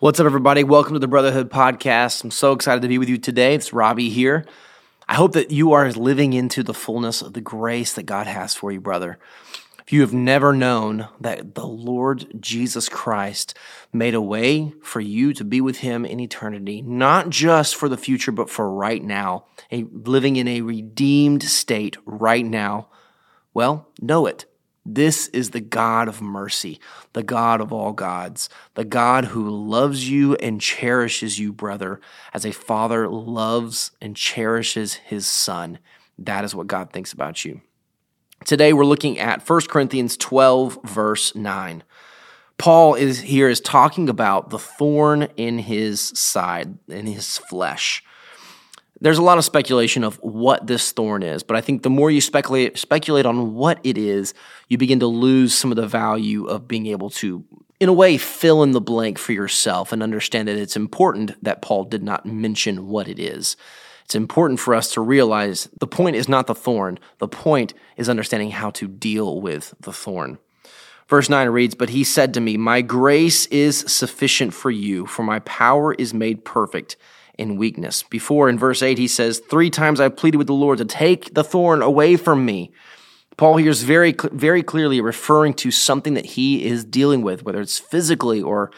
What's up, everybody? Welcome to the Brotherhood Podcast. I'm so excited to be with you today. It's Robby here. I hope that you are living into the fullness of the grace that God has for you, brother. If you have never known that the Lord Jesus Christ made a way for you to be with Him in eternity, not just for the future, but for right now, living in a redeemed state right now, well, know it. This is the God of mercy, the God of all gods, the God who loves you and cherishes you, brother, as a father loves and cherishes his son. That is what God thinks about you. Today we're looking at 1 Corinthians 12, verse 9. Paul is here is talking about the thorn in his side, in his flesh there's a lot of speculation of what this thorn is, but I think the more you speculate speculate on what it is, you begin to lose some of the value of being able to in a way fill in the blank for yourself and understand that it's important that Paul did not mention what it is. It's important for us to realize the point is not the thorn. The point is understanding how to deal with the thorn. Verse 9 reads, But he said to me, My grace is sufficient for you, for my power is made perfect in weakness. Before in verse 8, he says, Three times I pleaded with the Lord to take the thorn away from me. Paul here is very, very clearly referring to something that he is dealing with, whether it's physically or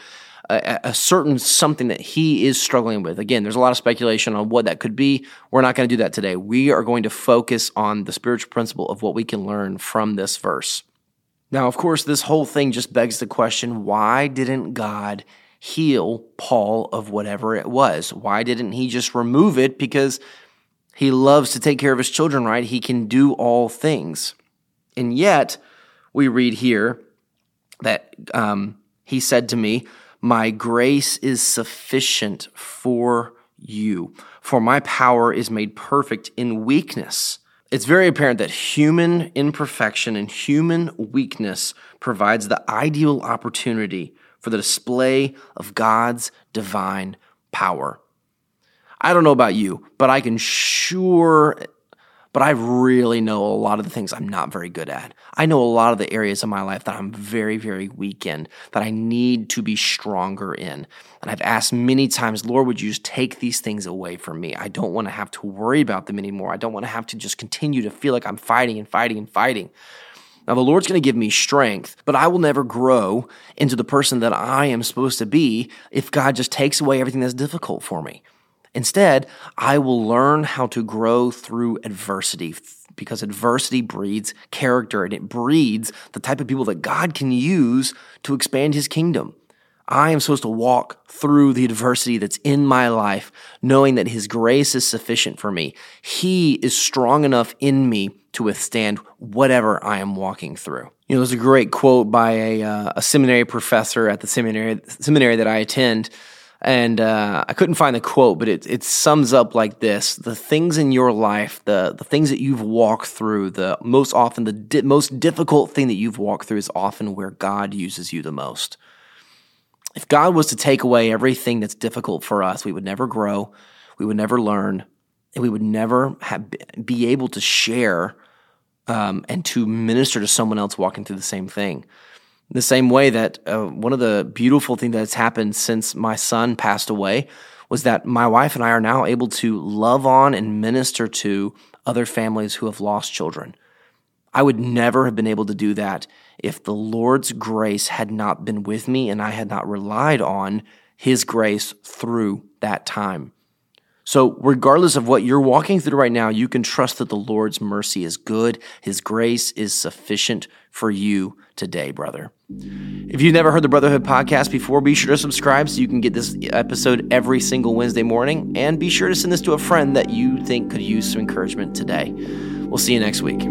a, a, certain something that he is struggling with. Again, there's a lot of speculation on what that could be. We're not going to do that today. We are going to focus on the spiritual principle of what we can learn from this verse. Now, of course, this whole thing just begs the question why didn't God heal Paul of whatever it was. Why didn't he just remove it? Because he loves to take care of his children, right? He can do all things. And yet, we read here that um, he said to me, My grace is sufficient for you, for my power is made perfect in weakness. It's very apparent that human imperfection and human weakness provides the ideal opportunity for the display of God's divine power. I don't know about you, but I can sure, but I really know a lot of the things I'm not very good at. I know a lot of the areas of my life that I'm very, very weak in, that I need to be stronger in. And I've asked many times, Lord, would you just take these things away from me? I don't want to have to worry about them anymore. I don't want to have to just continue to feel like I'm fighting and fighting and fighting. Now, the Lord's going to give me strength, but I will never grow into the person that I am supposed to be if God just takes away everything that's difficult for me. Instead, I will learn how to grow through adversity because adversity breeds character and it breeds the type of people that God can use to expand his kingdom. I am supposed to walk through the adversity that's in my life, knowing that His grace is sufficient for me. He is strong enough in me to withstand whatever I am walking through. You know, there's a great quote by a, uh, a seminary professor at the seminary seminary that I attend, and uh, I couldn't find the quote, but it it sums up like this: the things in your life, the the things that you've walked through, the most often the di- most difficult thing that you've walked through is often where God uses you the most if God was to take away everything that's difficult for us, we would never grow, we would never learn, and we would never have, be able to share um, and to minister to someone else walking through the same thing. The same way that uh, one of the beautiful things that's happened since my son passed away was that my wife and I are now able to love on and minister to other families who have lost children. I would never have been able to do that if the Lord's grace had not been with me and I had not relied on His grace through that time. So, regardless of what you're walking through right now, you can trust that the Lord's mercy is good. His grace is sufficient for you today, brother. If you've never heard the Brotherhood podcast before, be sure to subscribe so you can get this episode every single Wednesday morning. And be sure to send this to a friend that you think could use some encouragement today. We'll see you next week.